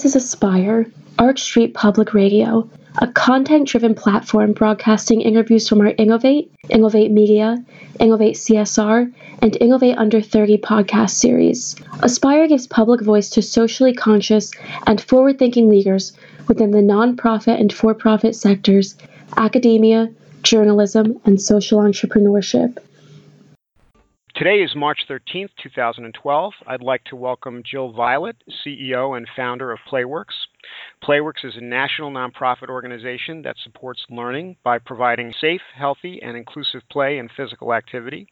This is Aspire, Arch Street Public Radio, a content driven platform broadcasting interviews from our Innovate, Innovate Media, Innovate CSR, and Innovate Under 30 podcast series. Aspire gives public voice to socially conscious and forward thinking leaders within the nonprofit and for profit sectors, academia, journalism, and social entrepreneurship. Today is March 13th, 2012. I'd like to welcome Jill Vialet, CEO and founder of Playworks. Playworks is a national nonprofit organization that supports learning by providing safe, healthy, and inclusive play and physical activity.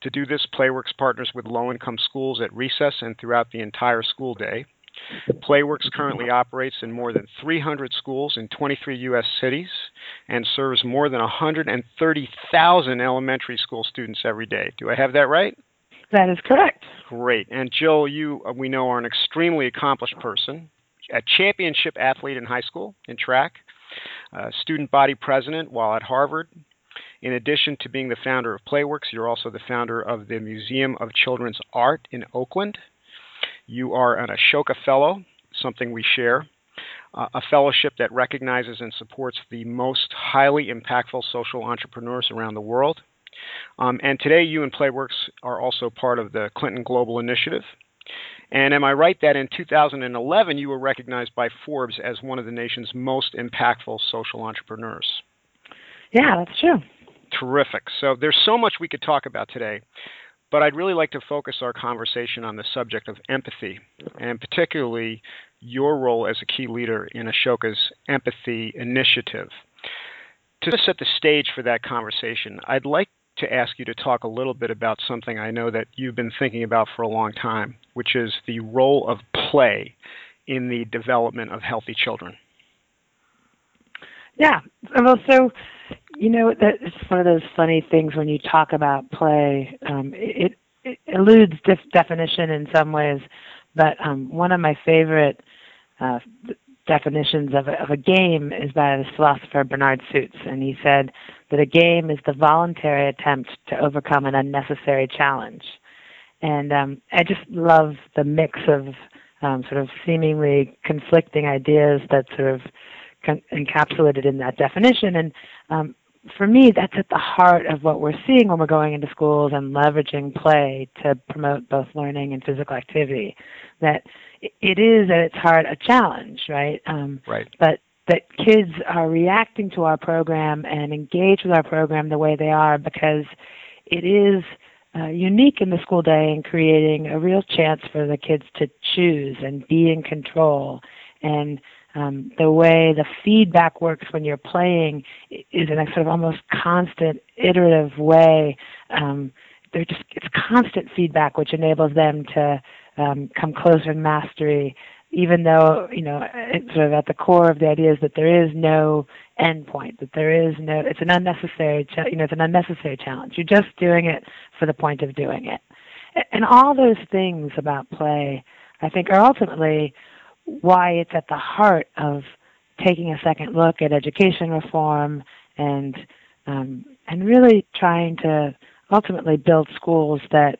To do this, Playworks partners with low income schools at recess and throughout the entire school day. Playworks currently operates in more than 300 schools in 23 U.S. cities and serves more than 130,000 elementary school students every day. Do I have that right? That is correct. Great. And Jill, you uh, we know are an extremely accomplished person, a championship athlete in high school in track, student body president while at Harvard. In addition to being the founder of Playworks, you're also the founder of the Museum of Children's Art in Oakland. You are an Ashoka Fellow, something we share, uh, a fellowship that recognizes and supports the most highly impactful social entrepreneurs around the world. Um, and today, you and Playworks are also part of the Clinton Global Initiative. And am I right that in 2011 you were recognized by Forbes as one of the nation's most impactful social entrepreneurs? Yeah, that's true. Terrific. So there's so much we could talk about today. But I'd really like to focus our conversation on the subject of empathy, and particularly your role as a key leader in Ashoka's empathy initiative. To set the stage for that conversation, I'd like to ask you to talk a little bit about something I know that you've been thinking about for a long time, which is the role of play in the development of healthy children. Yeah. Well, so you know, it's one of those funny things when you talk about play. Um, it, it eludes def- definition in some ways, but um, one of my favorite uh, definitions of a, of a game is by the philosopher Bernard Suits, and he said that a game is the voluntary attempt to overcome an unnecessary challenge. And um, I just love the mix of um, sort of seemingly conflicting ideas that sort of con- encapsulated in that definition. And um, for me, that's at the heart of what we're seeing when we're going into schools and leveraging play to promote both learning and physical activity. That it is at its heart a challenge, right? Um, right. But that kids are reacting to our program and engage with our program the way they are because it is uh, unique in the school day and creating a real chance for the kids to choose and be in control and um, the way the feedback works when you're playing is in a sort of almost constant iterative way. Um, they're just it's constant feedback which enables them to um, come closer in mastery, even though you know it's sort of at the core of the idea is that there is no end point, that there is no it's an unnecessary you know it's an unnecessary challenge. You're just doing it for the point of doing it, and all those things about play, I think, are ultimately why it's at the heart of taking a second look at education reform and um, and really trying to ultimately build schools that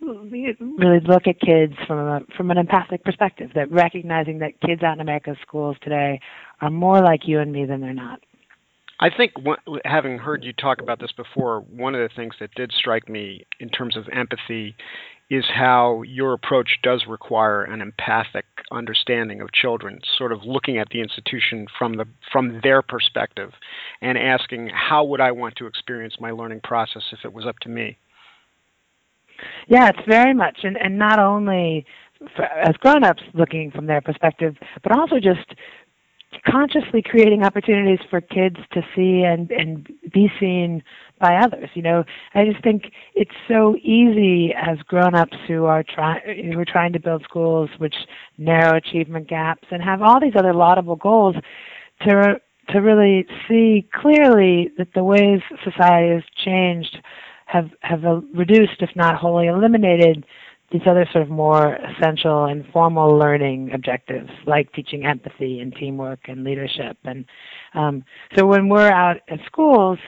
really look at kids from a, from an empathic perspective. That recognizing that kids out in America's schools today are more like you and me than they're not. I think having heard you talk about this before, one of the things that did strike me in terms of empathy is how your approach does require an empathic understanding of children, sort of looking at the institution from the from their perspective and asking how would I want to experience my learning process if it was up to me. Yeah, it's very much and and not only for, as grown-ups looking from their perspective, but also just consciously creating opportunities for kids to see and and be seen by others. You know, I just think it's so easy as grown-ups who are trying who are trying to build schools which narrow achievement gaps and have all these other laudable goals to to really see clearly that the ways society has changed have have reduced, if not wholly eliminated, these other sort of more essential and formal learning objectives like teaching empathy and teamwork and leadership. And um, so when we're out at schools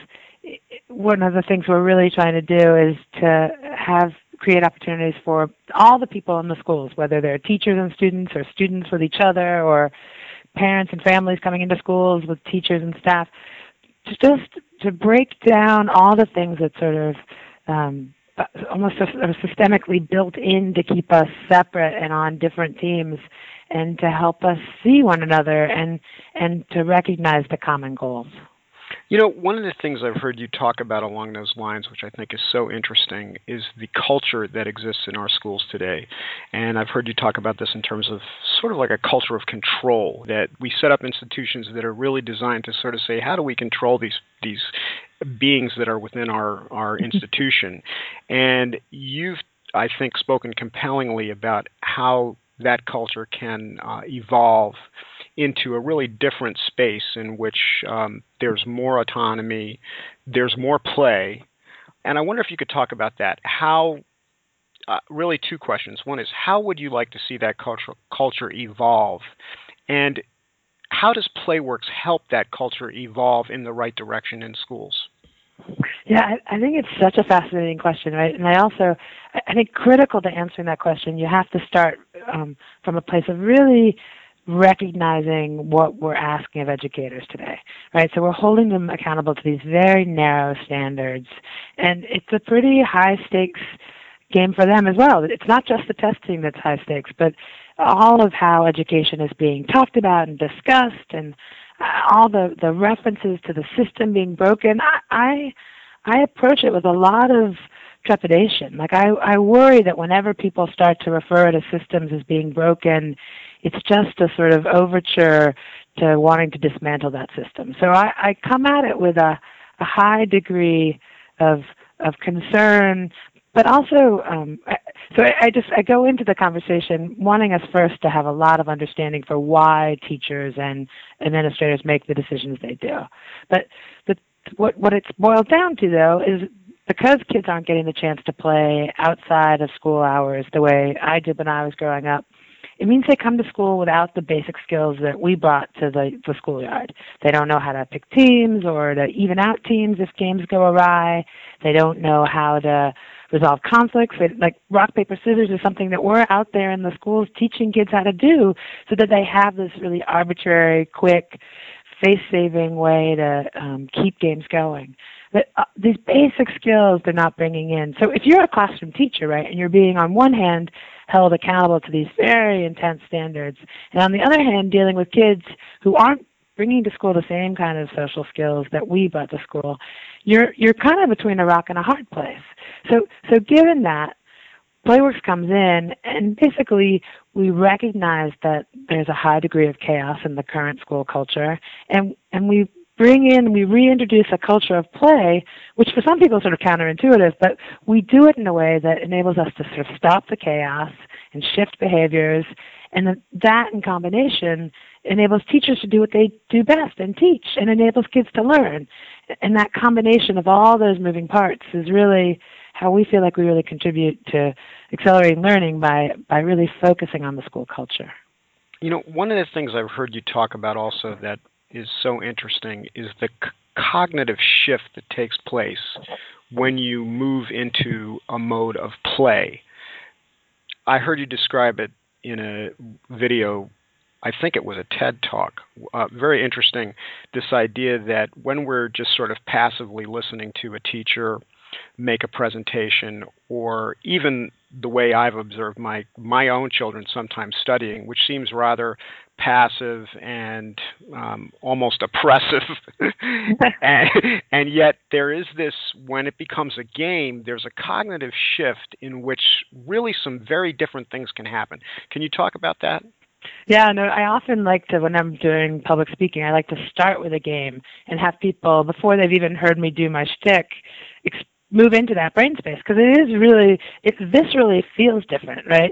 one of the things we're really trying to do is to have create opportunities for all the people in the schools, whether they're teachers and students, or students with each other, or parents and families coming into schools with teachers and staff, to just to break down all the things that sort of um, Uh, almost uh, systemically built in to keep us separate and on different teams and to help us see one another and and to recognize the common goals. You know, one of the things I've heard you talk about along those lines, which I think is so interesting, is the culture that exists in our schools today. And I've heard you talk about this in terms of sort of like a culture of control, that we set up institutions that are really designed to sort of say, how do we control these these beings that are within our, our institution? And you've I think spoken compellingly about how that culture can uh, evolve into a really different space in which um, there's more autonomy, there's more play. And I wonder if you could talk about that. How, uh, really, two questions. One is, how would you like to see that culture, culture evolve? And how does Playworks help that culture evolve in the right direction in schools? Yeah, I, I think it's such a fascinating question, right? And I also, I think critical to answering that question, you have to start um, from a place of really recognizing what we're asking of educators today, right? So we're holding them accountable to these very narrow standards, and it's a pretty high stakes game for them as well. It's not just the testing that's high stakes, but all of how education is being talked about and discussed, and uh, all the the references to the system being broken. I I, I approach it with a lot of trepidation. Like I, I worry that whenever people start to refer to systems as being broken, it's just a sort of overture to wanting to dismantle that system. So I, I come at it with a, a high degree of of concern, but also um, so I, I just I go into the conversation wanting us first to have a lot of understanding for why teachers and administrators make the decisions they do. But the, what what it's boiled down to though is because kids aren't getting the chance to play outside of school hours the way I did when I was growing up it means they come to school without the basic skills that we brought to the, the schoolyard. They don't know how to pick teams or to even out teams if games go awry. They don't know how to resolve conflicts. They, like rock, paper, scissors is something that we're out there in the schools teaching kids how to do so that they have this really arbitrary, quick, face-saving way to um, keep games going. But uh, these basic skills they're not bringing in. So if you're a classroom teacher, right, and you're being on one hand held accountable to these very intense standards. And on the other hand, dealing with kids who aren't bringing to school the same kind of social skills that we brought to school, you're you're kind of between a rock and a hard place. So so given that, Playworks comes in and basically we recognize that there's a high degree of chaos in the current school culture and and we bring in, we reintroduce a culture of play, which for some people is sort of counterintuitive, but we do it in a way that enables us to sort of stop the chaos and shift behaviors. And that in combination enables teachers to do what they do best and teach and enables kids to learn. And that combination of all those moving parts is really how we feel like we really contribute to accelerating learning by, by really focusing on the school culture. You know, one of the things I've heard you talk about also that is so interesting is the c- cognitive shift that takes place when you move into a mode of play. I heard you describe it in a video. I think it was a TED talk. Uh, very interesting. This idea that when we're just sort of passively listening to a teacher make a presentation, or even the way I've observed my my own children sometimes studying, which seems rather passive and um, almost oppressive. and, and, yet, there is this when it becomes a game, there's a cognitive shift in which really some very different things can happen. Can you talk about that? Yeah, no, I often like to, when I'm doing public speaking, I like to start with a game and have people, before they've even heard me do my shtick, move into that brain space because it is really it viscerally feels different right?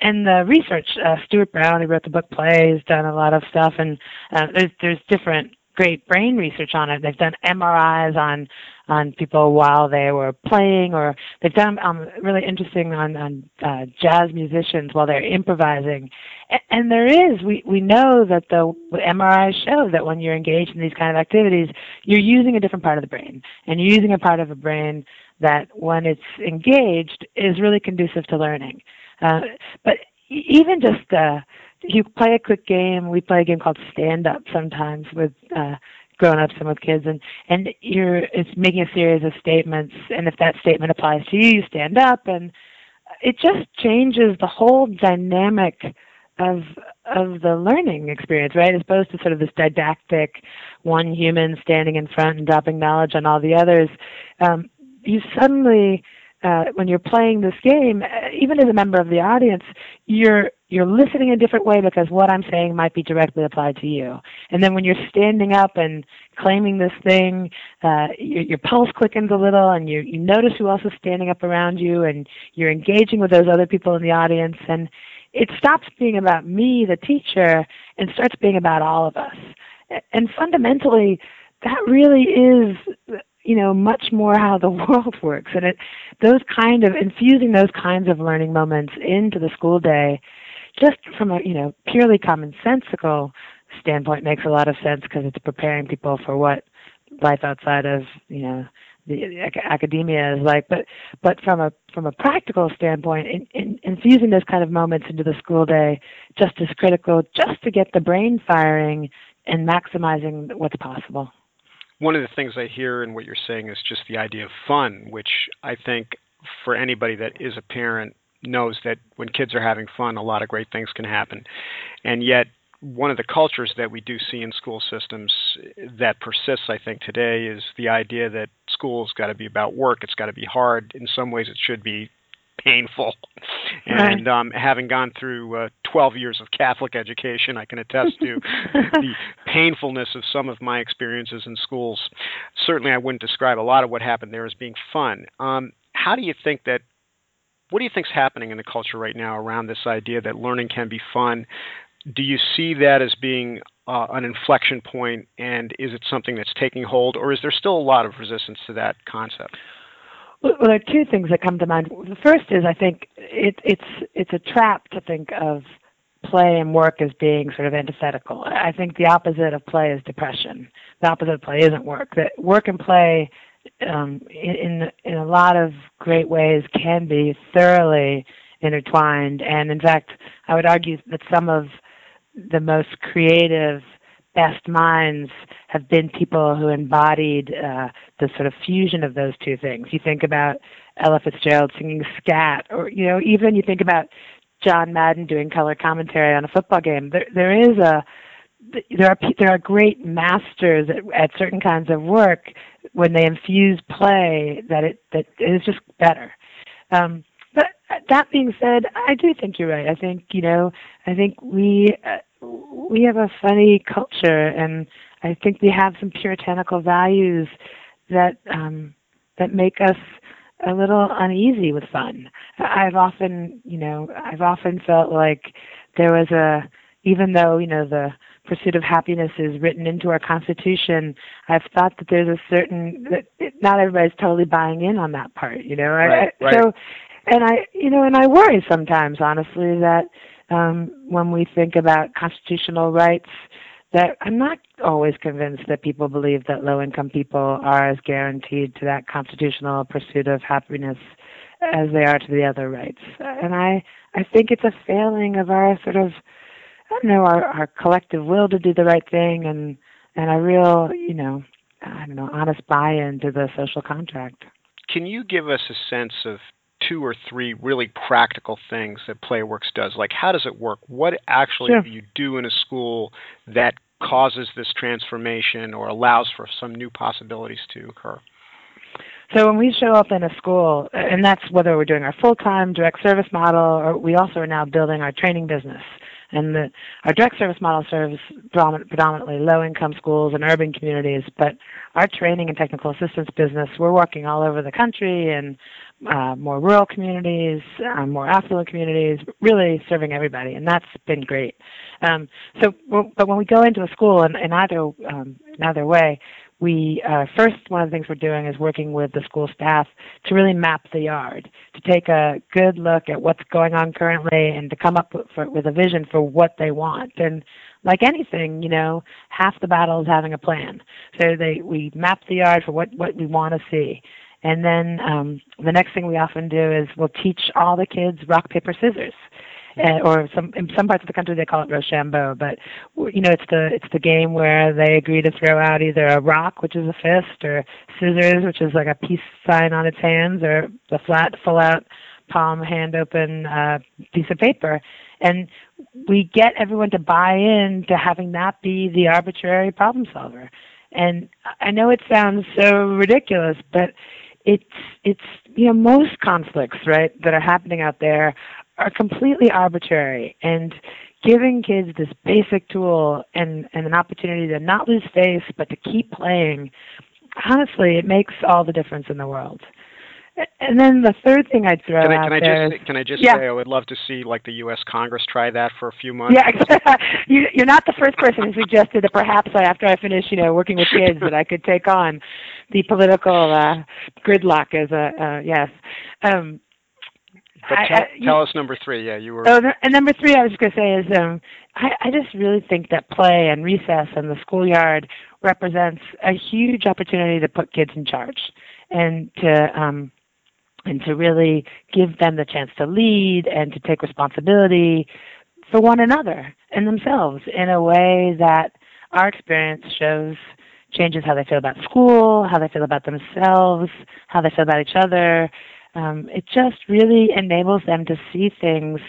And the research uh, stuart brown who wrote the book play has done a lot of stuff and uh, there's there's different great brain research on it. They've done mris on on people while they were playing or they've done um, really interesting on on uh, jazz musicians while they're improvising and, and there is we we know that the mris show that when you're engaged in these kind of activities you're using a different part of the brain and you're using a part of the brain that when it's engaged is really conducive to learning. Uh, but even just uh, you play a quick game. We play a game called Stand Up sometimes with uh, grown-ups and with kids, and and you're it's making a series of statements, and if that statement applies to you, you stand up, and it just changes the whole dynamic of of the learning experience, right? As opposed to sort of this didactic one human standing in front and dropping knowledge on all the others. Um, you suddenly uh, when you're playing this game, uh, even as a member of the audience, you're you're listening a different way because what I'm saying might be directly applied to you. And then when you're standing up and claiming this thing, uh, your, your pulse quickens a little, and you you notice who else is standing up around you, and you're engaging with those other people in the audience, and it stops being about me, the teacher, and starts being about all of us. And fundamentally, that really is you know much more how the world works and it those kind of infusing those kinds of learning moments into the school day just from a you know purely commonsensical standpoint makes a lot of sense because it's preparing people for what life outside of you know the academia is like. But but from a from a practical standpoint in, in, infusing those kind of moments into the school day just as critical just to get the brain firing and maximizing what's possible. One of the things I hear in what you're saying is just the idea of fun, which I think for anybody that is a parent knows that when kids are having fun, a lot of great things can happen. And yet, one of the cultures that we do see in school systems that persists, I think, today is the idea that school's got to be about work. It's got to be hard. In some ways, it should be painful. And um, having gone through uh, 12 years of Catholic education, I can attest to the painfulness of some of my experiences in schools. Certainly, I wouldn't describe a lot of what happened there as being fun. Um, how do you think that? What do you think's happening in the culture right now around this idea that learning can be fun? Do you see that as being uh, an inflection point, and is it something that's taking hold, or is there still a lot of resistance to that concept? Well, there are two things that come to mind. The first is I think it, it's it's a trap to think of play and work as being sort of antithetical. I think the opposite of play is depression. The opposite of play isn't work. That work and play, um, in in a lot of great ways, can be thoroughly intertwined. And in fact, I would argue that some of the most creative best minds have been people who embodied uh, the sort of fusion of those two things. You think about Ella Fitzgerald singing scat, or you know, even you think about John Madden doing color commentary on a football game. There, there is a there are there are great masters at, at certain kinds of work when they infuse play that it that it is just better. Um, but that being said, I do think you're right. I think you know, I think we uh, we have a funny culture, and I think we have some puritanical values that um, that make us a little uneasy with fun. I've often, you know, I've often felt like there was a, even though you know the pursuit of happiness is written into our constitution, I've thought that there's a certain that not everybody's totally buying in on that part, you know. Right, I, right. So, and I, you know, and I worry sometimes, honestly, that um, when we think about constitutional rights that I'm not always convinced that people believe that low income people are as guaranteed to that constitutional pursuit of happiness as they are to the other rights. And I, I think it's a failing of our sort of, I don't know, our, our collective will to do the right thing and, and a real, you know, I don't know, honest buy in to the social contract. Can you give us a sense of two or three really practical things that Playworks does. Like, how does it work? What actually sure. do you do in a school that causes this transformation or allows for some new possibilities to occur? So when we show up in a school, and that's whether we're doing our full-time direct service model, or we also are now building our training business. And the, our direct service model serves predominantly low-income schools and urban communities, but our training and technical assistance business, we're working all over the country and uh, more rural communities, uh, more affluent communities, really serving everybody, and that's been great. Um, so, but when we go into a school, in, in either um, in either way, we uh, first one of the things we're doing is working with the school staff to really map the yard, to take a good look at what's going on currently, and to come up with, for, with a vision for what they want. And like anything, you know, half the battle is having a plan. So they we map the yard for what what we want to see And then um, the next thing we often do is we'll teach all the kids rock paper scissors. Uh, or some in some parts of the country they call it Rochambeau, but you know it's the it's the game where they agree to throw out either a rock, which is a fist, or scissors, which is like a peace sign on its hands, or the flat, full out palm hand open uh, piece of paper, and we get everyone to buy in to having that be the arbitrary problem solver. And I know it sounds so ridiculous, but it's it's you know most conflicts right that are happening out there are completely arbitrary and giving kids this basic tool and and an opportunity to not lose face but to keep playing honestly it makes all the difference in the world and then the third thing I'd throw can I, out can I there just is, can I just yeah. say I would love to see like the U.S. Congress try that for a few months. Yeah, you, you're not the first person who suggested that perhaps I, after I finish, you know, working with kids, that I could take on the political uh, gridlock as a uh, yes. Um, But tell, I- you- tell us number three. Yeah, you were. Oh, and number three, I was going to say is um, I, I just really think that play and recess and the schoolyard represents a huge opportunity to put kids in charge and to um, and to really give them the chance to lead and to take responsibility for one another and themselves in a way that our experience shows changes how they feel about school, how they feel about themselves, how they feel about each other. Um, it just really enables them to see things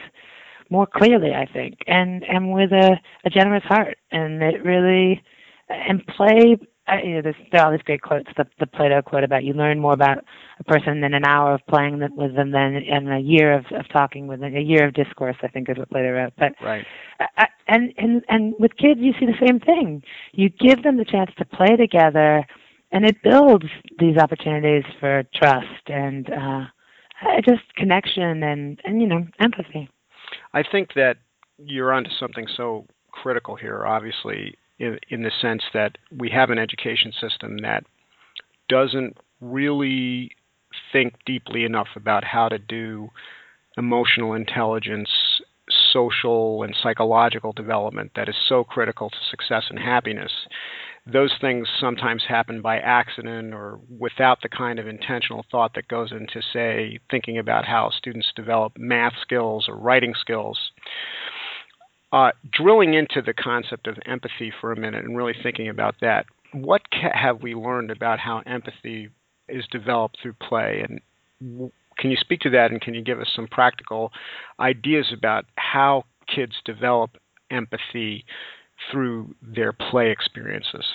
more clearly, I think, and and with a, a generous heart. And it really and play. I, you know, there's there are all these great quotes. The the Plato quote about you learn more about a person in an hour of playing with them than in a year of, of talking with them. A year of discourse, I think, is what Plato wrote. But Right. I- and and and with kids you see the same thing you give them the chance to play together and it builds these opportunities for trust and uh uh, Uh, just connection and and you know empathy I think that you're onto something so critical here, obviously, in, in the sense that we have an education system that doesn't really think deeply enough about how to do emotional intelligence, social and psychological development that is so critical to success and happiness. Those things sometimes happen by accident or without the kind of intentional thought that goes into, say, thinking about how students develop math skills or writing skills. Uh, drilling into the concept of empathy for a minute and really thinking about that, what ca- have we learned about how empathy is developed through play? And w- can you speak to that and can you give us some practical ideas about how kids develop empathy through their play experiences?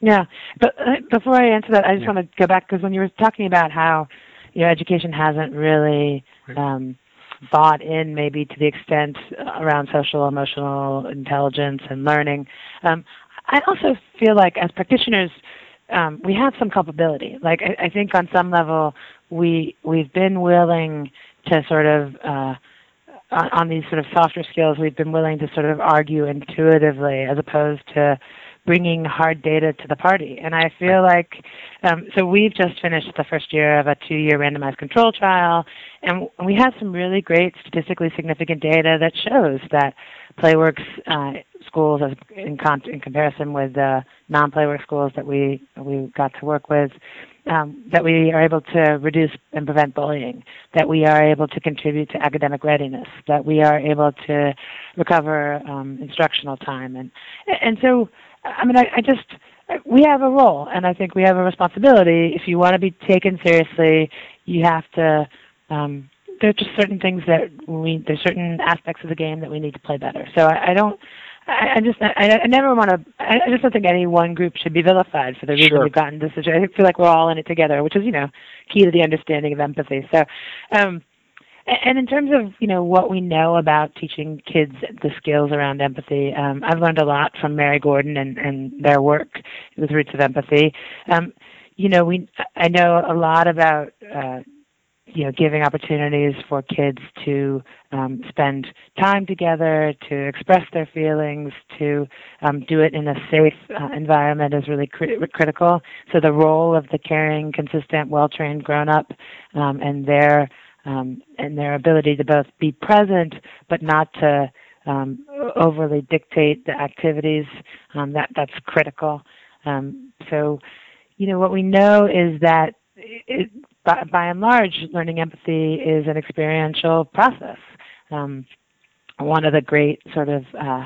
yeah but uh, before i answer that i just Yeah. want to go back because when you were talking about how you know education hasn't really um bought in maybe to the extent around social emotional intelligence and learning um i also feel like as practitioners um, we have some culpability. Like I, I think on some level, we we've been willing to sort of uh, on, on these sort of softer skills, we've been willing to sort of argue intuitively as opposed to bringing hard data to the party. And I feel like um, so we've just finished the first year of a two-year randomized control trial, and we have some really great statistically significant data that shows that PlayWorks uh, schools, in, con- in comparison with the non-PlayWorks schools that we we got to work with, um, that we are able to reduce and prevent bullying, that we are able to contribute to academic readiness, that we are able to recover um, instructional time, and and so I mean I, I just we have a role, and I think we have a responsibility. If you want to be taken seriously, you have to. Um, there are just certain things that we there's certain aspects of the game that we need to play better. So I, I don't. I, I just I, I never want to. I, just don't think any one group should be vilified for the reason Sure. we've gotten this situation. I feel like we're all in it together, which is you know key to the understanding of empathy. So, um, and in terms of you know what we know about teaching kids the skills around empathy, um, I've learned a lot from Mary Gordon and, and their work with Roots of Empathy. Um, you know, we I know a lot about uh, you know giving opportunities for kids to um, spend time together, to express their feelings, to um, do it in a safe uh, environment is really cri- critical. So the role of the caring, consistent, well-trained grown-up um, and their um, and their ability to both be present but not to um, overly dictate the activities um, that that's critical. Um, so, you know, what we know is that it, by, by and large, learning empathy is an experiential process. Um, one of the great sort of uh,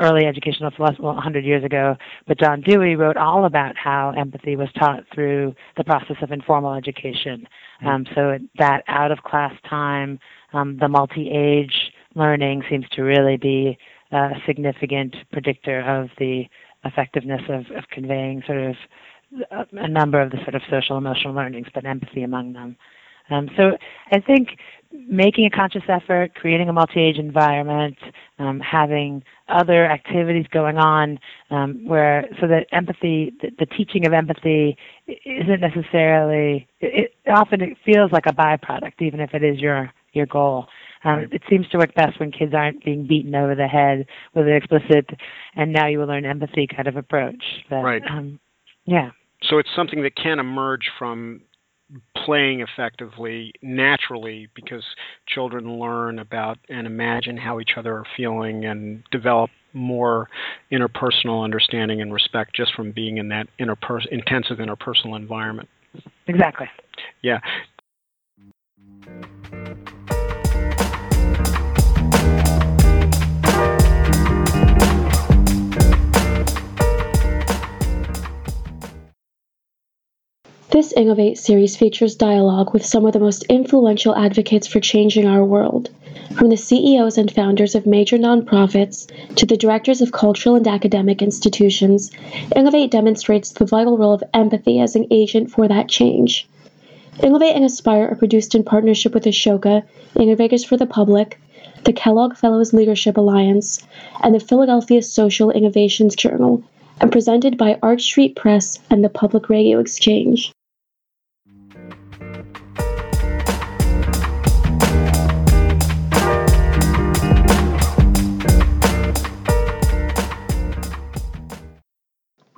early educational philosophers, well, 100 years ago, but John Dewey wrote all about how empathy was taught through the process of informal education. Mm-hmm. Um, so that out of class time, um, the multi age learning seems to really be a significant predictor of the effectiveness of, of conveying sort of a number of the sort of social emotional learnings, but empathy among them. Um, so I think making a conscious effort, creating a multi-age environment, um, having other activities going on, um, where so that empathy, the, the, teaching of empathy, isn't necessarily. It, often it feels like a byproduct, even if it is your your goal. Um, right. It seems to work best when kids aren't being beaten over the head with an explicit, and now you will learn empathy kind of approach. But, right. Um, yeah. So it's something that can emerge from playing effectively naturally because children learn about and imagine how each other are feeling and develop more interpersonal understanding and respect just from being in that intensive interpersonal environment. Exactly. Yeah. This Innovate series features dialogue with some of the most influential advocates for changing our world, from the CEOs and founders of major nonprofits to the directors of cultural and academic institutions. Innovate demonstrates the vital role of empathy as an agent for that change. Innovate and Aspire are produced in partnership with Ashoka, Innovators for the Public, the Kellogg Fellows Leadership Alliance, and the Philadelphia Social Innovations Journal, and presented by Arch Street Press and the Public Radio Exchange.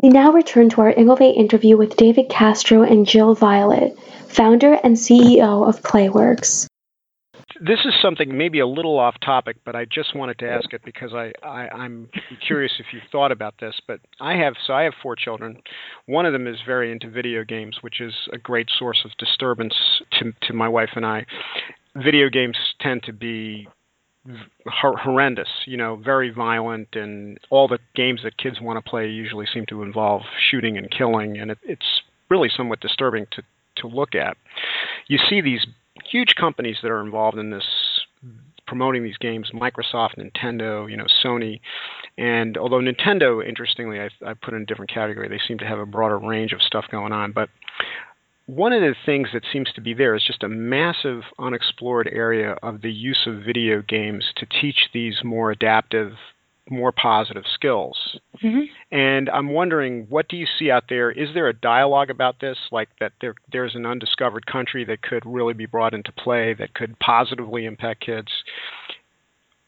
We now return to our Innovate interview with David Castro and Jill Vialet, founder and CEO of Playworks. This is something maybe a little off topic, but I just wanted to ask it because I, I, I'm curious if you've thought about this. But I have so I have four children. One of them is very into video games, which is a great source of disturbance to to my wife and I. Video games tend to be horrendous, you know, very violent, and all the games that kids want to play usually seem to involve shooting and killing, and it, it's really somewhat disturbing to to look at. You see these huge companies that are involved in this promoting these games microsoft nintendo you know sony and although nintendo interestingly i, I put in a different category they seem to have a broader range of stuff going on but one of the things that seems to be there is just a massive unexplored area of the use of video games to teach these more adaptive, more positive skills. Mm-hmm. And I'm wondering, what do you see out there? Is there a dialogue about this, like that there there's an undiscovered country that could really be brought into play that could positively impact kids?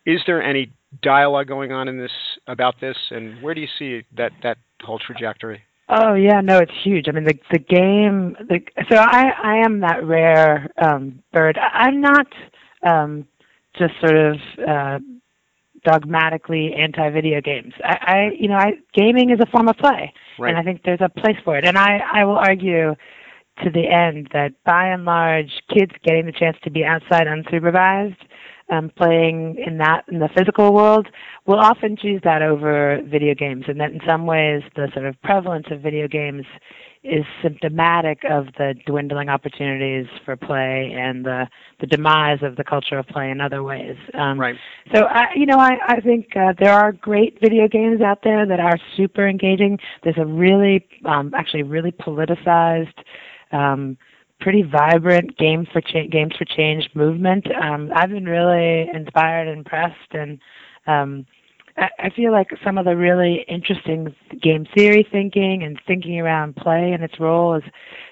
Is there any dialogue going on in this about this, and where do you see that that whole trajectory? Oh yeah, no, it's huge. I mean, the the game. The, so I I am that rare um, bird. I, I'm not um, just sort of uh, dogmatically anti-video games. I, I you know, I gaming is a form of play, right. and I think there's a place for it. And I I will argue to the end that by and large, kids getting the chance to be outside unsupervised um, playing in that in the physical world will often choose that over video games, and that in some ways the sort of prevalence of video games is symptomatic of the dwindling opportunities for play and the the demise of the culture of play in other ways. Um, right. So I, you know, I I think uh, there are great video games out there that are super engaging. There's a really, um, actually, really politicized. Um, pretty vibrant game for cha- games for change movement. Um, I've been really inspired and impressed, and um, I, I feel like some of the really interesting game theory thinking and thinking around play and its role, as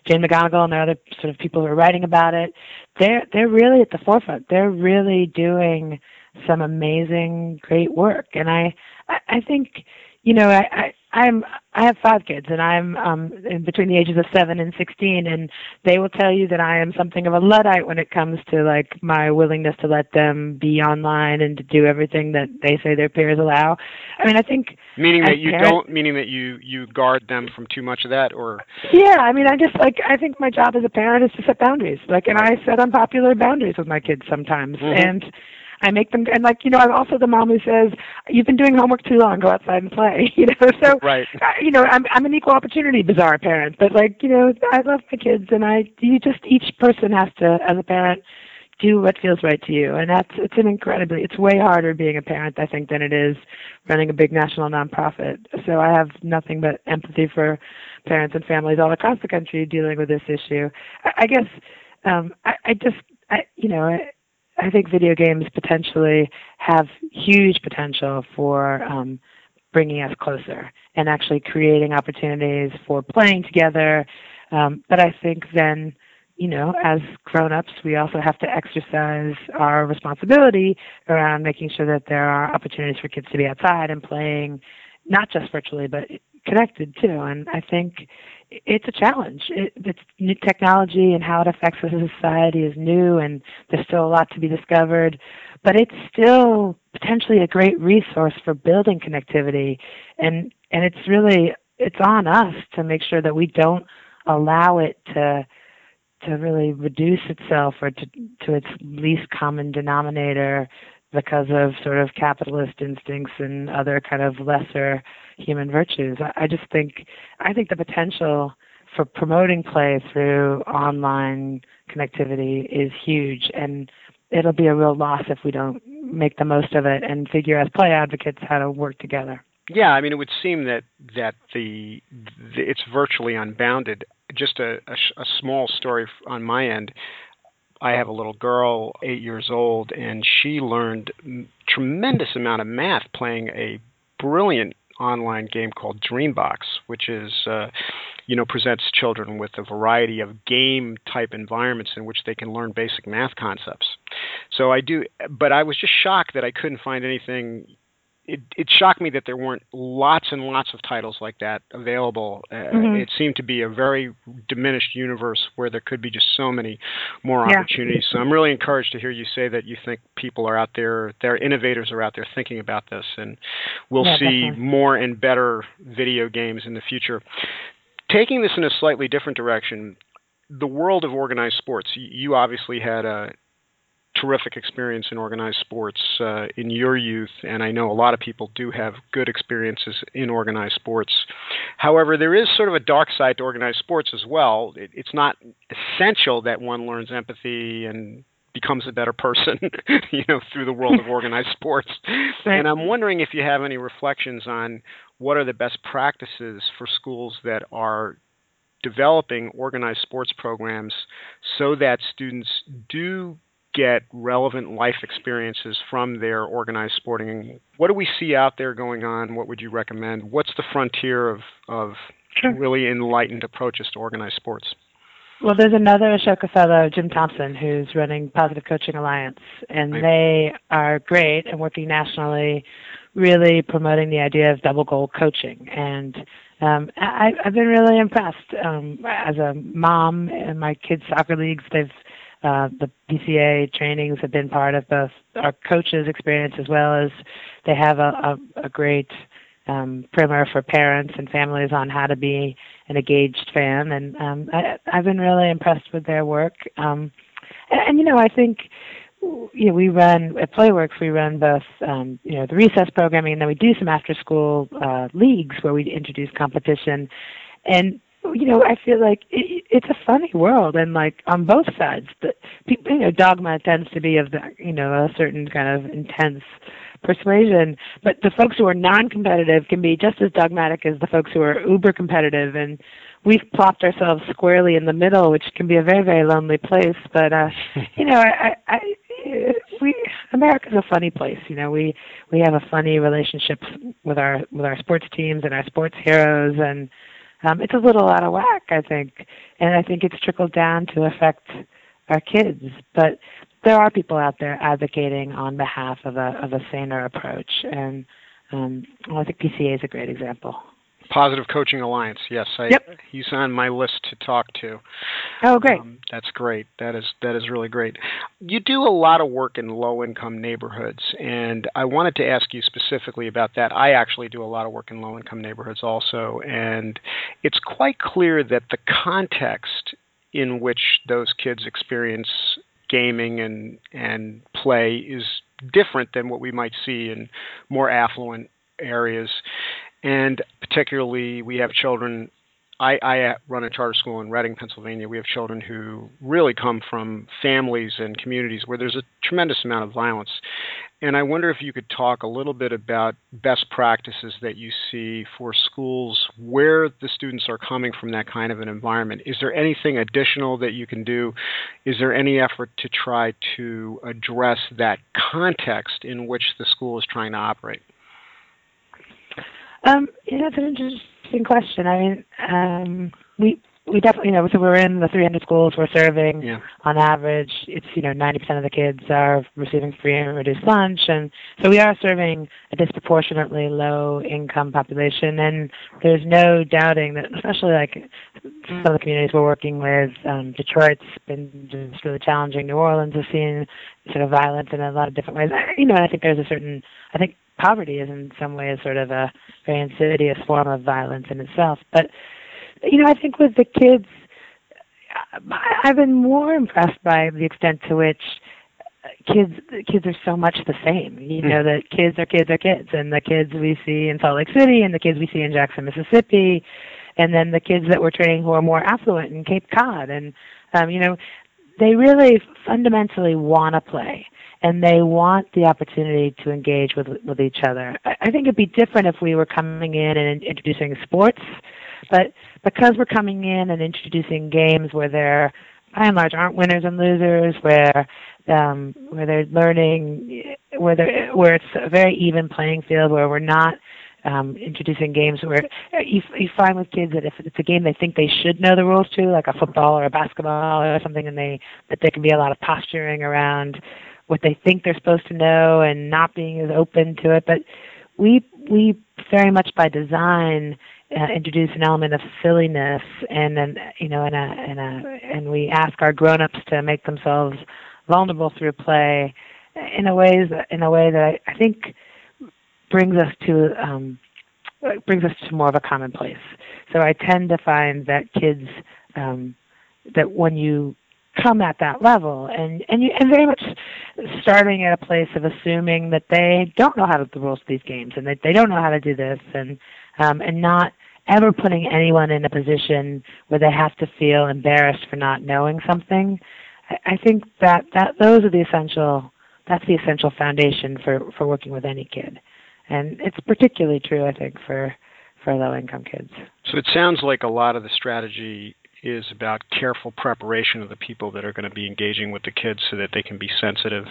Jane McGonigal and the other sort of people who are writing about it, they're they're really at the forefront. They're really doing some amazing, great work. And I, I, I think, you know, I, I I'm I have five kids and I'm um in between the ages of 7 and 16 and they will tell you that I am something of a luddite when it comes to like my willingness to let them be online and to do everything that they say their peers allow. I mean, I think meaning that you don't meaning that you you guard them from too much of that or Yeah, I mean, I just like I think my job as a parent is to set boundaries. Like and I set unpopular boundaries with my kids sometimes mm-hmm. and I make them and like you know I'm also the mom who says you've been doing homework too long. Go outside and play. You know so right. you know I'm I'm an equal opportunity bizarre parent but like you know I love my kids and I you just each person has to as a parent do what feels right to you and that's it's an incredibly it's way harder being a parent I think than it is running a big national nonprofit. So I have nothing but empathy for parents and families all across the country dealing with this issue. I, I guess um I, I just I you know I think video games potentially have huge potential for um, bringing us closer and actually creating opportunities for playing together. Um, but I think then, you know, as grown-ups, we also have to exercise our responsibility around making sure that there are opportunities for kids to be outside and playing, not just virtually, but connected too. And I think it's a challenge. It, it's new technology and how it affects us as a society is new, and there's still a lot to be discovered. But it's still potentially a great resource for building connectivity, and and it's really it's on us to make sure that we don't allow it to to really reduce itself or to to its least common denominator because of sort of capitalist instincts and other kind of lesser human virtues. I, just think I think the potential for promoting play through online connectivity is huge and it'll be a real loss if we don't make the most of it and figure as play advocates how to work together. Yeah, I mean, it would seem that that the, the it's virtually unbounded. Just a, a, a small story on my end. I have a little girl, eight years old, and she learned tremendous amount of math playing a brilliant online game called Dreambox, which is uh, you know presents children with a variety of game type environments in which they can learn basic math concepts. So I do, but I was just shocked that I couldn't find anything it, it shocked me that there weren't lots and lots of titles like that available. Uh, mm-hmm. It seemed to be a very diminished universe where there could be just so many more yeah. opportunities. So I'm really encouraged to hear you say that you think people are out there, their innovators are out there thinking about this, and we'll yeah, see definitely. more and better video games in the future. Taking this in a slightly different direction, the world of organized sports. You obviously had a terrific experience in organized sports uh, in your youth, and I know a lot of people do have good experiences in organized sports. However, there is sort of a dark side to organized sports as well. It, it's not essential that one learns empathy and becomes a better person, you know, through the world of organized sports. Right. And I'm wondering if you have any reflections on what are the best practices for schools that are developing organized sports programs so that students do get relevant life experiences from their organized sporting. What do we see out there going on? What would you recommend? What's the frontier of, of sure. really enlightened approaches to organized sports? Well, there's another Ashoka fellow, Jim Thompson, who's running Positive Coaching Alliance, and right. they are great and working nationally, really promoting the idea of double goal coaching. And um, I, I've been really impressed um, as a mom in my kids' soccer leagues. They've uh, the PCA trainings have been part of both our coaches' experience as well as they have a, a, a great um, primer for parents and families on how to be an engaged fan. And um, I, I've been really impressed with their work. Um, and, and you know, I think you know, we run at Playworks. We run both, um, you know, the recess programming, and then we do some after-school uh, leagues where we introduce competition. And you know, I feel like it, it's a funny world, and like on both sides, but people, you know, dogma tends to be of the, you know, a certain kind of intense persuasion, but the folks who are non-competitive can be just as dogmatic as the folks who are uber competitive, and we've plopped ourselves squarely in the middle, which can be a very, very lonely place. But uh, you know, I, I, I we America's a funny place. You know, we we have a funny relationship with our with our sports teams and our sports heroes, and um, it's a little out of whack, I think, and I think it's trickled down to affect our kids. But there are people out there advocating on behalf of a of a saner approach, and um, well, I think PCA is a great example. Positive Coaching Alliance. Yes, I, yep. he's on my list to talk to. Oh, great. Um, that's great. That is that is really great. You do a lot of work in low-income neighborhoods, and I wanted to ask you specifically about that. I actually do a lot of work in low-income neighborhoods also, and it's quite clear that the context in which those kids experience gaming and and play is different than what we might see in more affluent areas and particularly we have children. I, I run a charter school in Reading, Pennsylvania. We have children who really come from families and communities where there's a tremendous amount of violence. And I wonder if you could talk a little bit about best practices that you see for schools where the students are coming from that kind of an environment. Is there anything additional that you can do? Is there any effort to try to address that context in which the school is trying to operate? Um, yeah, that's an interesting question. I mean, um, we we definitely, you know, so we're in the 300 schools we're serving. Yeah. On average, it's you know 90% of the kids are receiving free and reduced lunch, and so we are serving a disproportionately low income population. And there's no doubting that, especially like some of the communities we're working with, um, Detroit's been just really challenging. New Orleans has seen sort of violence in a lot of different ways. You know, I think there's a certain, I think poverty is in some ways sort of a very insidious form of violence in itself. But you know, I think with the kids, I've been more impressed by the extent to which kids kids are so much the same. You know, mm. that kids are kids are kids, and the kids we see in Salt Lake City, and the kids we see in Jackson, Mississippi, and then the kids that we're training who are more affluent in Cape Cod, and um, you know, they really fundamentally want to play and they want the opportunity to engage with with each other. I, I think it'd be different if we were coming in and introducing sports, but because we're coming in and introducing games where there, by and large, aren't winners and losers, where um, where they're learning, where they where it's a very even playing field, where we're not um, introducing games where you, you find with kids that if it's a game they think they should know the rules to, like a football or a basketball or something, and they that there can be a lot of posturing around what they think they're supposed to know and not being as open to it. But we we very much by design uh, introduce an element of silliness and then you know and a and a and we ask our grown-ups to make themselves vulnerable through play in a ways in a way that I, I think brings us to um, brings us to more of a commonplace. So I tend to find that kids um, that when you come at that level. And and you and very much starting at a place of assuming that they don't know how to the rules of these games and that they don't know how to do this and um and not ever putting anyone in a position where they have to feel embarrassed for not knowing something. I, I think that that those are the essential that's the essential foundation for for working with any kid. And it's particularly true i think for for low income kids. So it sounds like a lot of the strategy is about careful preparation of the people that are going to be engaging with the kids so that they can be sensitive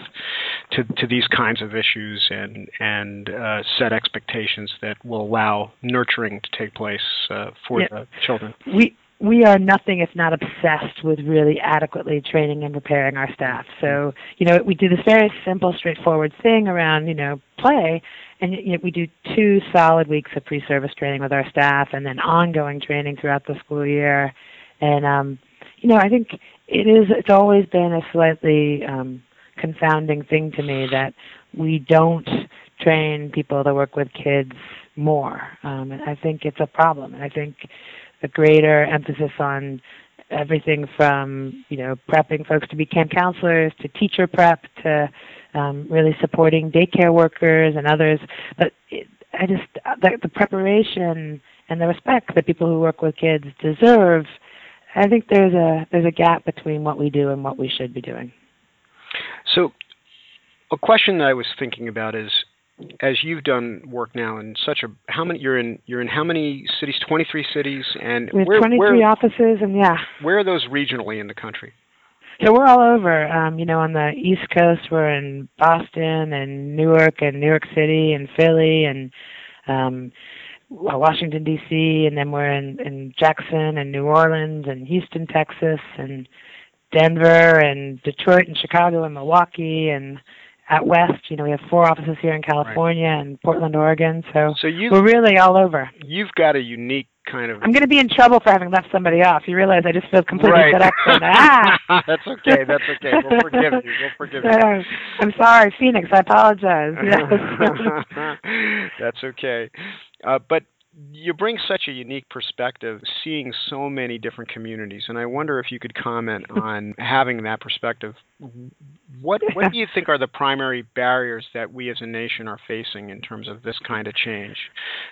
to, to these kinds of issues and and uh, set expectations that will allow nurturing to take place uh, for yeah. the children. We we are nothing if not obsessed with really adequately training and preparing our staff. So, you know, we do this very simple, straightforward thing around, you know, play, and you know, we do two solid weeks of pre-service training with our staff and then ongoing training throughout the school year and um, you know, I think it is. It's always been a slightly um, confounding thing to me that we don't train people to work with kids more. Um, and I think it's a problem. And I think a greater emphasis on everything from you know prepping folks to be camp counselors to teacher prep to um, really supporting daycare workers and others. But it, I just the, the preparation and the respect that people who work with kids deserve I think there's a there's a gap between what we do and what we should be doing. So, a question that I was thinking about is, as you've done work now in such a how many you're in you're in how many cities? Twenty three cities, and we have where, 23 offices, and yeah. Where are those regionally in the country? So we're all over. Um, you know, on the East Coast, we're in Boston and Newark and New York City and Philly and um, Washington D.C. and then we're in in Jackson and New Orleans and Houston, Texas and Denver and Detroit and Chicago and Milwaukee and at West, you know, we have four offices here in California right. and Portland, Oregon. So, so you, we're really all over. You've got a unique kind of. I'm going to be in trouble for having left somebody off. You realize I just feel completely right. set up for that. that's okay. That's okay. We'll forgive you. We'll forgive you. Uh, I'm sorry, Phoenix. I apologize. Yes. that's okay. Uh, but you bring such a unique perspective seeing so many different communities and i wonder if you could comment on having that perspective. What what do you think are the primary barriers that we as a nation are facing in terms of this kind of change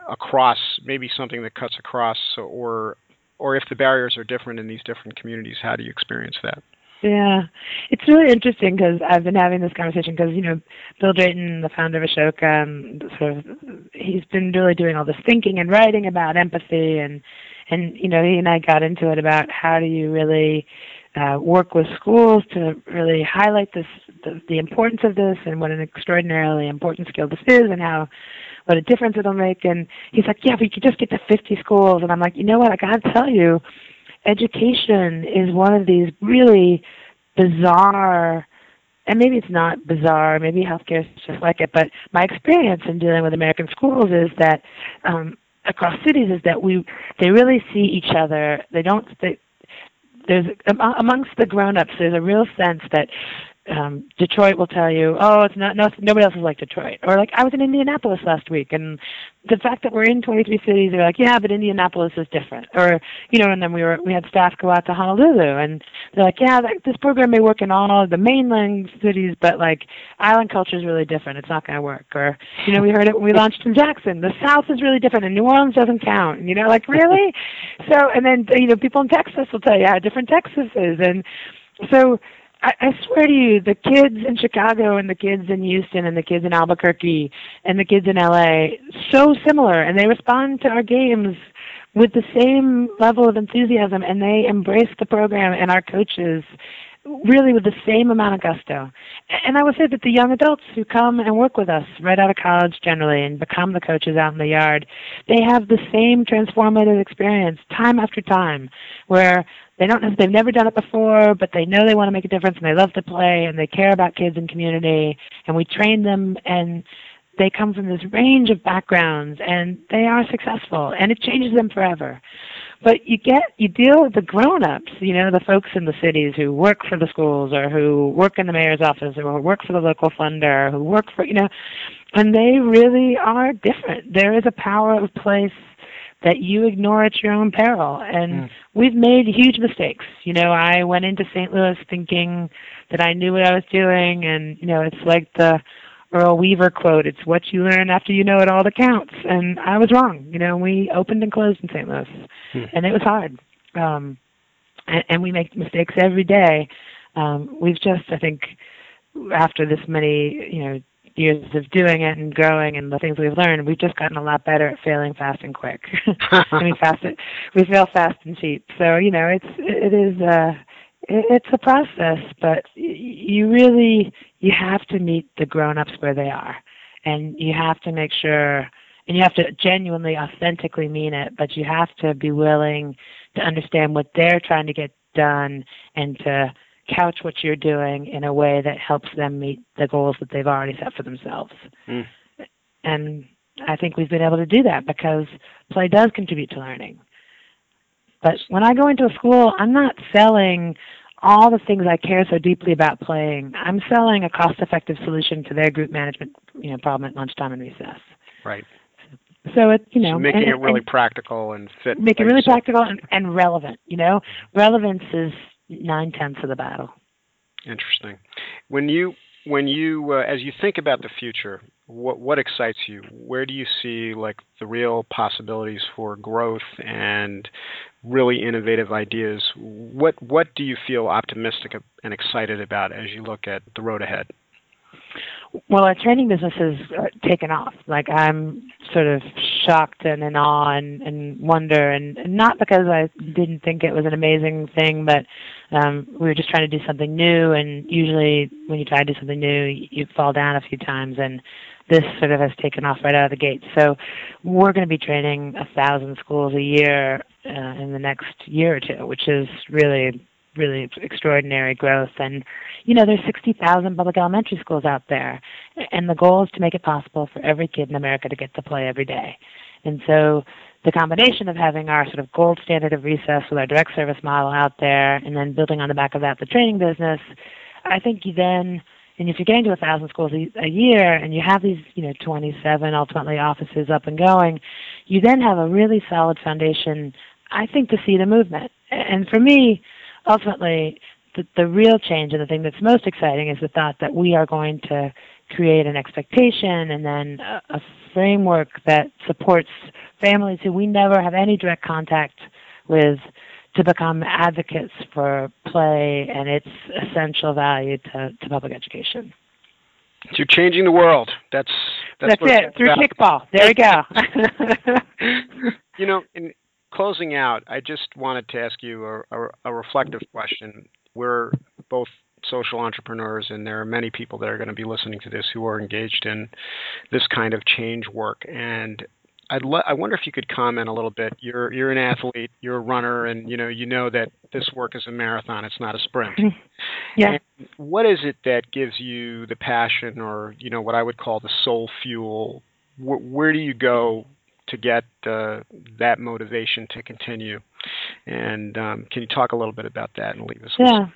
across maybe something that cuts across or or if the barriers are different in these different communities how do you experience that yeah, it's really interesting because I've been having this conversation because you know Bill Drayton, the founder of Ashoka, um, sort of he's been really doing all this thinking and writing about empathy and and you know he and I got into it about how do you really uh, work with schools to really highlight this the, the importance of this and what an extraordinarily important skill this is and how what a difference it'll make. And he's like yeah we could just get to 50 schools. And I'm like you know what? I got to tell you education is one of these really bizarre and maybe it's not bizarre, maybe healthcare is just like it, but my experience in dealing with American schools is that um, across cities is that we they really see each other. They don't. They, there's amongst the grown-ups, there's a real sense that um Detroit will tell you, oh, it's not no nobody else is like Detroit. Or like I was in Indianapolis last week, and the fact that we're in 23 cities, they're like, yeah, but Indianapolis is different. Or you know, and then we were we had staff go out to Honolulu, and they're like, yeah, that, this program may work in all the mainland cities, but like island culture is really different. It's not going to work. Or you know, we heard it when we launched in Jackson. The South is really different, and New Orleans doesn't count. You know, like really? so, and then you know, people in Texas will tell you how different Texas is, and so I, I swear to you, the kids in Chicago and the kids in Houston and the kids in Albuquerque and the kids in LA, so similar, and they respond to our games with the same level of enthusiasm, and they embrace the program and our coaches really with the same amount of gusto. And I would say that the young adults who come and work with us right out of college generally and become the coaches out in the yard, they have the same transformative experience time after time where they don't know they've never done it before, but they know they want to make a difference and they love to play and they care about kids and community and we train them and they come from this range of backgrounds and they are successful and it changes them forever. But you get you deal with the grown-ups, you know, the folks in the cities who work for the schools or who work in the mayor's office or who work for the local funder, or who work for, you know, and they really are different. There is a power of place that you ignore at your own peril. And mm. we've made huge mistakes. You know, I went into St. Louis thinking that I knew what I was doing, and you know, it's like the Earl Weaver quote, it's what you learn after you know it all that counts. And I was wrong. You know, we opened and closed in St. Louis, hmm. and it was hard. Um, and, and we make mistakes every day. Um, we've just, I think, after this many, you know, years of doing it and growing and the things we've learned, we've just gotten a lot better at failing fast and quick. I mean, fast. We fail fast and cheap. So you know, it's it is. uh it's a process, but you really you have to meet the grown-ups where they are, and you have to make sure, and you have to genuinely, authentically mean it. But you have to be willing to understand what they're trying to get done, and to couch what you're doing in a way that helps them meet the goals that they've already set for themselves. Mm. And I think we've been able to do that because play does contribute to learning. But when I go into a school, I'm not selling all the things I care so deeply about playing. I'm selling a cost-effective solution to their group management, you know, problem at lunchtime and recess. Right. So it, you know, so making and, it really and practical and fit. Make it really practical and, and relevant. You know, relevance is nine tenths of the battle. Interesting. When you when you uh, as you think about the future, what what excites you? Where do you see like the real possibilities for growth and really innovative ideas? What what do you feel optimistic and excited about as you look at the road ahead? Well, our training business has uh, taken off. Like I'm sort of shocked and in awe and, and wonder, and, and not because I didn't think it was an amazing thing, but um, we were just trying to do something new. And usually, when you try to do something new, you, you fall down a few times, and this sort of has taken off right out of the gate. So we're going to be training a thousand schools a year uh, in the next year or two, which is really really extraordinary growth. And, you know, there's 60,000 public elementary schools out there. And the goal is to make it possible for every kid in America to get to play every day. And so the combination of having our sort of gold standard of recess with our direct service model out there and then building on the back of that the training business, I think you then and if you're getting to a thousand schools a, a year and you have these, you know, 27 ultimately offices up and going, you then have a really solid foundation, I think, to see the movement. And for me, ultimately, the, the real change and the thing that's most exciting is the thought that we are going to create an expectation and then a, a framework that supports families who we never have any direct contact with to become advocates for play and its essential value to, to public education. So you're changing the world. That's that's, that's it through kickball. There we go. you know, in closing out, I just wanted to ask you a, a, a reflective question. We're both social entrepreneurs, and there are many people that are going to be listening to this who are engaged in this kind of change work. And I'd lo- I wonder if you could comment a little bit. You're you're an athlete, you're a runner, and you know you know that this work is a marathon. It's not a sprint. Mm-hmm. yeah. And what is it that gives you the passion, or you know what I would call the soul fuel? Wh- where do you go to get uh, that motivation to continue? And um, can you talk a little bit about that and leave us? Yeah.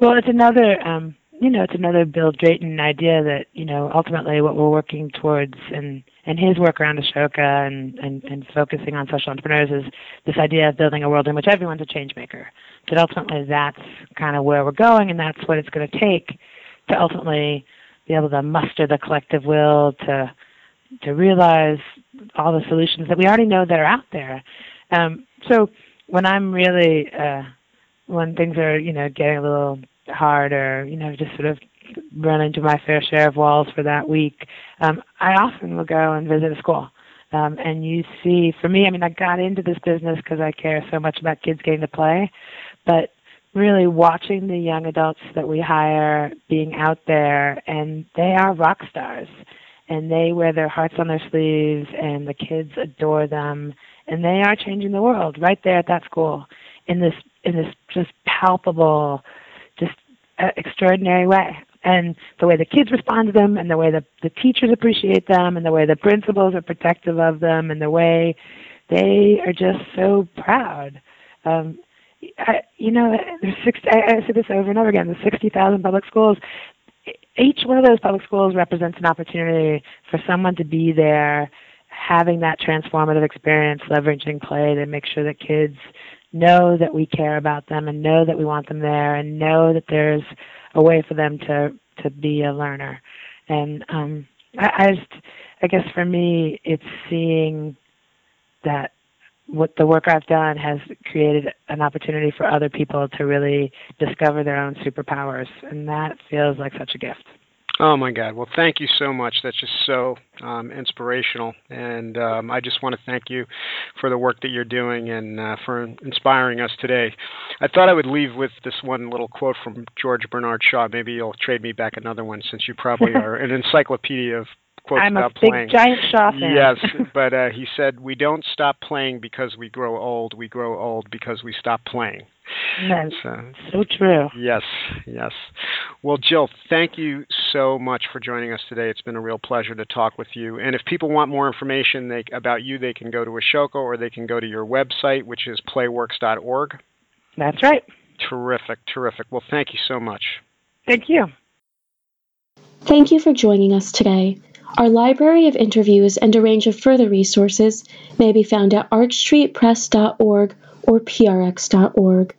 Well, it's another, um, you know, it's another Bill Drayton idea that you know ultimately what we're working towards and and his work around Ashoka and, and, and focusing on social entrepreneurs is this idea of building a world in which everyone's a change maker. That ultimately that's kind of where we're going and that's what it's going to take to ultimately be able to muster the collective will to to realize all the solutions that we already know that are out there. Um, so when I'm really uh, when things are you know getting a little hard or you know just sort of run into my fair share of walls for that week, um, I often will go and visit a school. Um, and you see, for me, I mean, I got into this business because I care so much about kids getting to play, but really watching the young adults that we hire being out there, and they are rock stars, and they wear their hearts on their sleeves, and the kids adore them, and they are changing the world right there at that school in this in this just palpable, just uh, extraordinary way and the way the kids respond to them and the way the, the teachers appreciate them and the way the principals are protective of them and the way they are just so proud. Um, I, you know, there's six. I, I say this over and over again. The 60,000 public schools. Each one of those public schools represents an opportunity for someone to be there, having that transformative experience, leveraging play to make sure that kids know that we care about them and know that we want them there and know that there's a way for them to to be a learner. And um, I, I just, I guess for me, it's seeing that what the work I've done has created an opportunity for other people to really discover their own superpowers, and that feels like such a gift. Oh my God! Well, thank you so much. That's just so um, inspirational, and um, I just want to thank you for the work that you're doing and uh, for inspiring us today. I thought I would leave with this one little quote from George Bernard Shaw. Maybe you'll trade me back another one, since you probably are an encyclopedia of quotes I'm a big playing. giant Shaw fan. Yes, but uh, he said, "We don't stop playing because we grow old. We grow old because we stop playing." That's so, so true. Yes, yes. Well, Jill, thank you so much for joining us today. It's been a real pleasure to talk with you. And if people want more information they, about you, they can go to Ashoka or they can go to your website, which is playworks.org. That's right. Terrific, terrific. Well, thank you so much. Thank you. Thank you for joining us today. Our library of interviews and a range of further resources may be found at archstreetpress.org or prx.org.